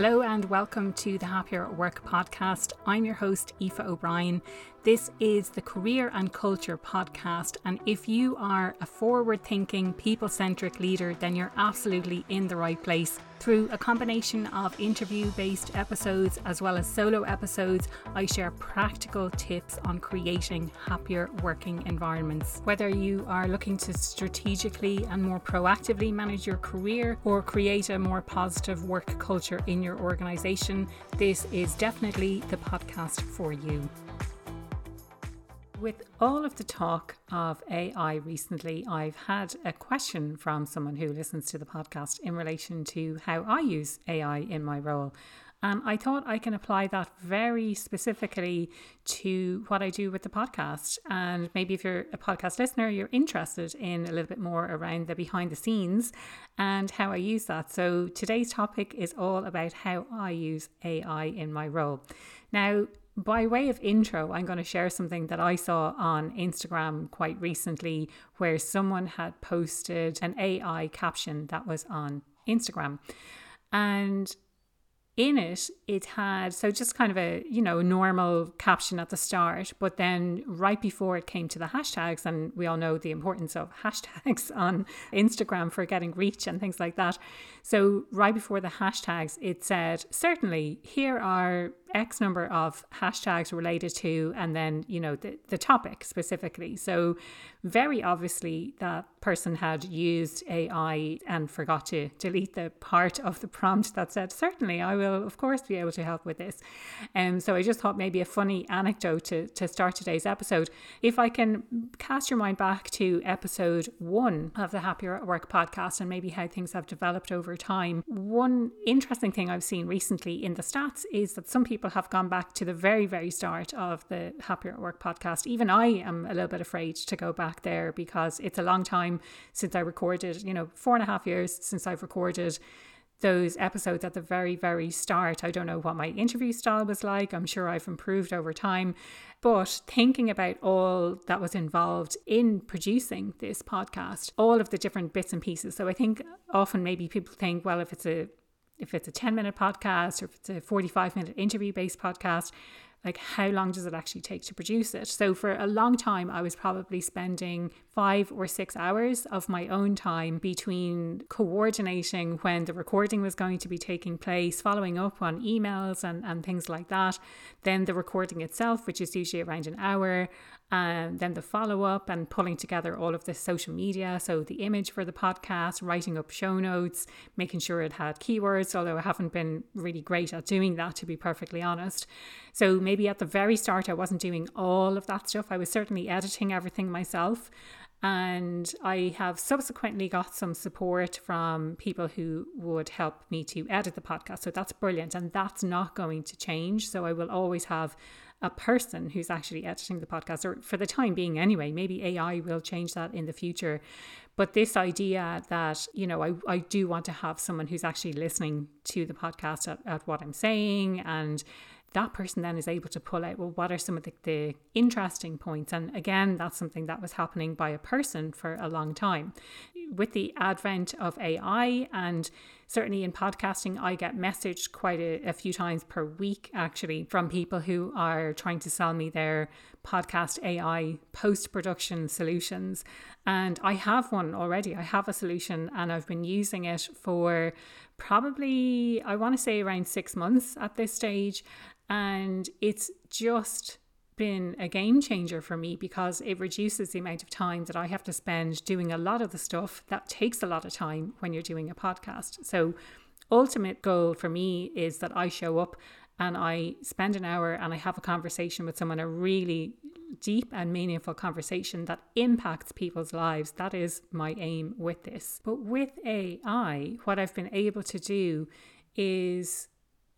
Hello and welcome to the Happier at Work podcast. I'm your host, Aoife O'Brien. This is the Career and Culture podcast. And if you are a forward thinking, people centric leader, then you're absolutely in the right place. Through a combination of interview based episodes as well as solo episodes, I share practical tips on creating happier working environments. Whether you are looking to strategically and more proactively manage your career or create a more positive work culture in your organization, this is definitely the podcast for you. With all of the talk of AI recently, I've had a question from someone who listens to the podcast in relation to how I use AI in my role. And I thought I can apply that very specifically to what I do with the podcast. And maybe if you're a podcast listener, you're interested in a little bit more around the behind the scenes and how I use that. So today's topic is all about how I use AI in my role. Now, by way of intro, I'm going to share something that I saw on Instagram quite recently where someone had posted an AI caption that was on Instagram. And in it, it had so just kind of a you know normal caption at the start, but then right before it came to the hashtags, and we all know the importance of hashtags on Instagram for getting reach and things like that. So right before the hashtags, it said certainly here are X number of hashtags related to, and then, you know, the, the topic specifically. So, very obviously, that person had used AI and forgot to delete the part of the prompt that said, Certainly, I will, of course, be able to help with this. And um, so, I just thought maybe a funny anecdote to, to start today's episode. If I can cast your mind back to episode one of the Happier at Work podcast and maybe how things have developed over time, one interesting thing I've seen recently in the stats is that some people people have gone back to the very, very start of the Happier at Work podcast. Even I am a little bit afraid to go back there because it's a long time since I recorded, you know, four and a half years since I've recorded those episodes at the very, very start. I don't know what my interview style was like. I'm sure I've improved over time. But thinking about all that was involved in producing this podcast, all of the different bits and pieces. So I think often maybe people think, well, if it's a if it's a 10 minute podcast or if it's a 45 minute interview based podcast, like how long does it actually take to produce it? So for a long time, I was probably spending five or six hours of my own time between coordinating when the recording was going to be taking place, following up on emails and, and things like that, then the recording itself, which is usually around an hour, and then the follow up and pulling together all of the social media. So, the image for the podcast, writing up show notes, making sure it had keywords, although I haven't been really great at doing that, to be perfectly honest. So, maybe at the very start, I wasn't doing all of that stuff. I was certainly editing everything myself. And I have subsequently got some support from people who would help me to edit the podcast. So that's brilliant. And that's not going to change. So I will always have a person who's actually editing the podcast, or for the time being anyway. Maybe AI will change that in the future. But this idea that, you know, I, I do want to have someone who's actually listening to the podcast at, at what I'm saying and that person then is able to pull out well what are some of the, the, interesting points? And again that's something that was happening by a person for a long time. With the advent of ai and certainly in podcasting i get messaged quite a, a few times per week actually from people who are trying to sell me their podcast ai post-production solutions. And i have one already. I have a solution and i've been using it for probably i want to say around six months at this stage. And it's just been a game changer for me because it reduces the amount of time that I have to spend doing a lot of the stuff that takes a lot of time when you're doing a podcast. So, ultimate goal for me is that I show up and I spend an hour and I have a conversation with someone, a really deep and meaningful conversation that impacts people's lives. That is my aim with this. But with AI, what I've been able to do is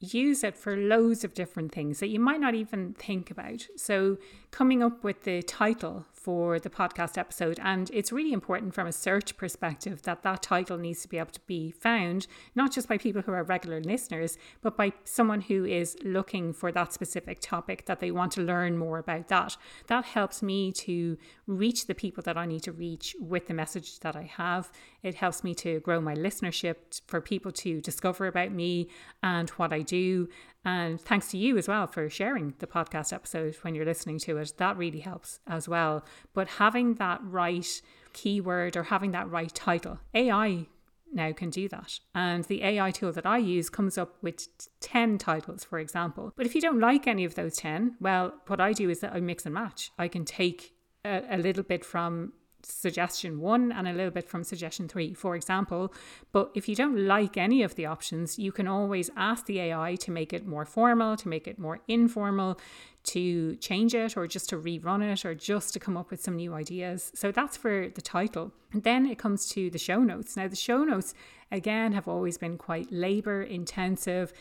use it for loads of different things that you might not even think about. So, coming up with the title for the podcast episode. And it's really important from a search perspective that that title needs to be able to be found, not just by people who are regular listeners, but by someone who is looking for that specific topic that they want to learn more about that. That helps me to reach the people that I need to reach with the message that I have. It helps me to grow my listenership for people to discover about me and what I do. And thanks to you as well for sharing the podcast episode when you're listening to it. That really helps as well. But having that right keyword or having that right title, AI now can do that. And the AI tool that I use comes up with 10 titles, for example. But if you don't like any of those 10, well, what I do is that I mix and match. I can take a, a little bit from suggestion one and a little bit from suggestion three, for example. But if you don't like any of the options, you can always ask the AI to make it more formal, to make it more informal, to change it, or just to rerun it, or just to come up with some new ideas. So that's for the title. And then it comes to the show notes. Now, the show notes, again, have always been quite labor intensive.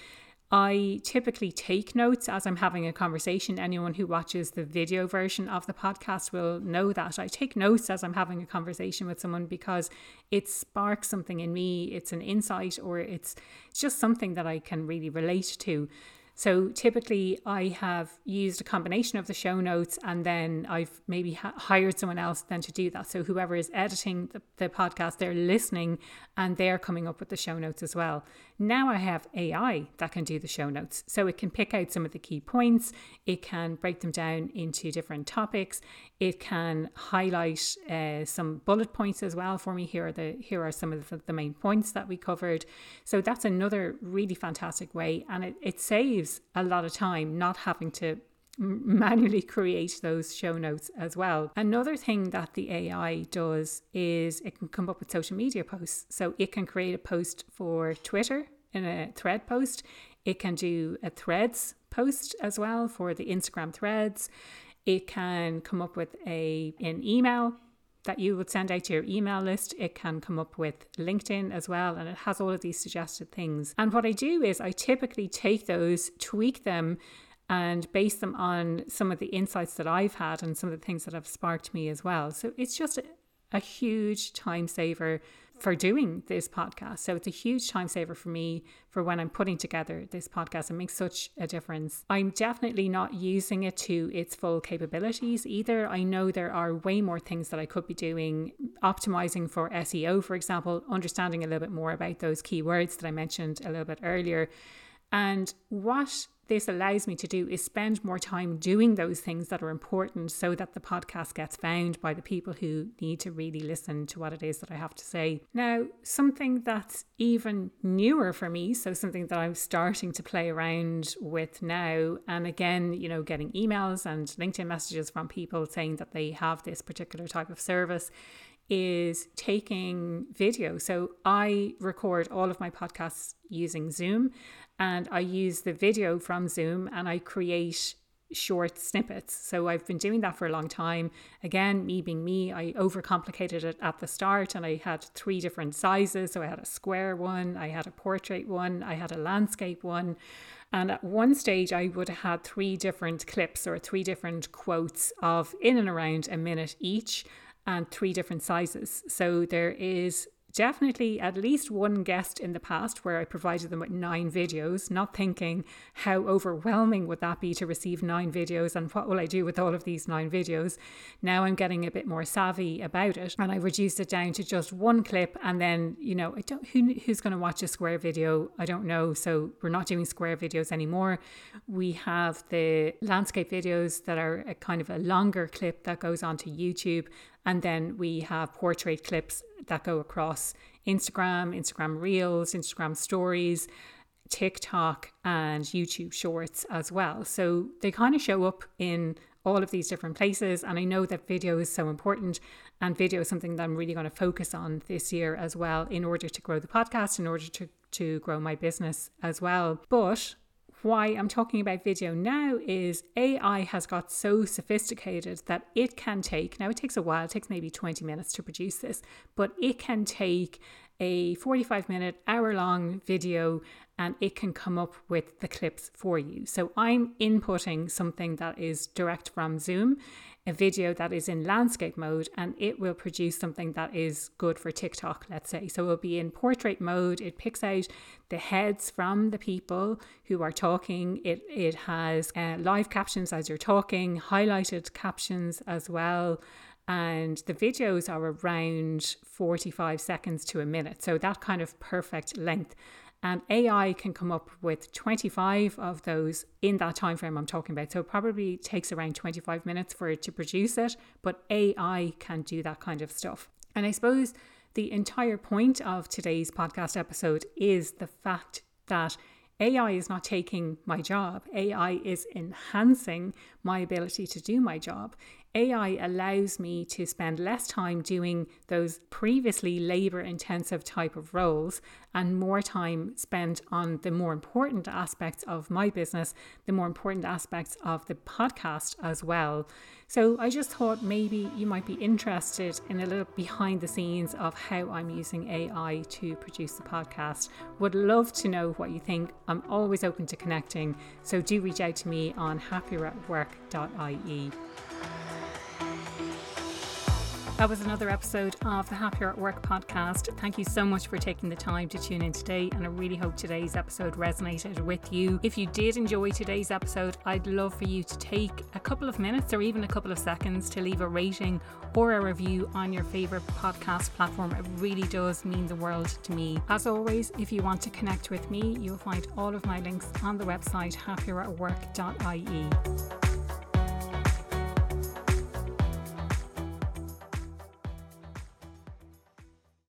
I typically take notes as I'm having a conversation. Anyone who watches the video version of the podcast will know that I take notes as I'm having a conversation with someone because it sparks something in me. It's an insight or it's just something that I can really relate to. So typically, I have used a combination of the show notes and then I've maybe ha- hired someone else then to do that. So whoever is editing the, the podcast, they're listening and they're coming up with the show notes as well. Now I have AI that can do the show notes. So it can pick out some of the key points, it can break them down into different topics, it can highlight uh, some bullet points as well for me. Here are the here are some of the, the main points that we covered. So that's another really fantastic way, and it, it saves a lot of time not having to manually create those show notes as well. Another thing that the AI does is it can come up with social media posts. So it can create a post for Twitter in a thread post. It can do a threads post as well for the Instagram threads. It can come up with a an email that you would send out to your email list. It can come up with LinkedIn as well, and it has all of these suggested things. And what I do is I typically take those, tweak them, and base them on some of the insights that I've had and some of the things that have sparked me as well. So it's just a, a huge time saver for doing this podcast. So it's a huge time saver for me for when I'm putting together this podcast. It makes such a difference. I'm definitely not using it to its full capabilities either. I know there are way more things that I could be doing, optimizing for SEO, for example, understanding a little bit more about those keywords that I mentioned a little bit earlier. And what this allows me to do is spend more time doing those things that are important so that the podcast gets found by the people who need to really listen to what it is that I have to say. Now, something that's even newer for me, so something that I'm starting to play around with now, and again, you know, getting emails and LinkedIn messages from people saying that they have this particular type of service is taking video. So I record all of my podcasts using Zoom and I use the video from Zoom and I create short snippets. So I've been doing that for a long time. Again, me being me, I overcomplicated it at the start and I had three different sizes. So I had a square one, I had a portrait one, I had a landscape one. And at one stage, I would have had three different clips or three different quotes of in and around a minute each and three different sizes. So there is definitely at least one guest in the past where I provided them with nine videos, not thinking how overwhelming would that be to receive nine videos and what will I do with all of these nine videos. Now I'm getting a bit more savvy about it and I reduced it down to just one clip and then, you know, I don't who, who's going to watch a square video? I don't know. So we're not doing square videos anymore. We have the landscape videos that are a kind of a longer clip that goes onto YouTube and then we have portrait clips that go across Instagram, Instagram Reels, Instagram Stories, TikTok, and YouTube Shorts as well. So they kind of show up in all of these different places. And I know that video is so important, and video is something that I'm really going to focus on this year as well in order to grow the podcast, in order to, to grow my business as well. But why I'm talking about video now is AI has got so sophisticated that it can take, now it takes a while, it takes maybe 20 minutes to produce this, but it can take a 45 minute, hour long video and it can come up with the clips for you. So I'm inputting something that is direct from Zoom. A video that is in landscape mode and it will produce something that is good for TikTok, let's say. So it'll be in portrait mode. It picks out the heads from the people who are talking. It, it has uh, live captions as you're talking, highlighted captions as well and the videos are around 45 seconds to a minute. So that kind of perfect length. And AI can come up with 25 of those in that time frame I'm talking about. So it probably takes around 25 minutes for it to produce it, but AI can do that kind of stuff. And I suppose the entire point of today's podcast episode is the fact that AI is not taking my job. AI is enhancing my ability to do my job. AI allows me to spend less time doing those previously labor intensive type of roles and more time spent on the more important aspects of my business, the more important aspects of the podcast as well. So I just thought maybe you might be interested in a little behind the scenes of how I'm using AI to produce the podcast. Would love to know what you think. I'm always open to connecting. So do reach out to me on happieratwork.ie. That was another episode of the Happier at Work podcast. Thank you so much for taking the time to tune in today, and I really hope today's episode resonated with you. If you did enjoy today's episode, I'd love for you to take a couple of minutes or even a couple of seconds to leave a rating or a review on your favorite podcast platform. It really does mean the world to me. As always, if you want to connect with me, you'll find all of my links on the website happieratwork.ie.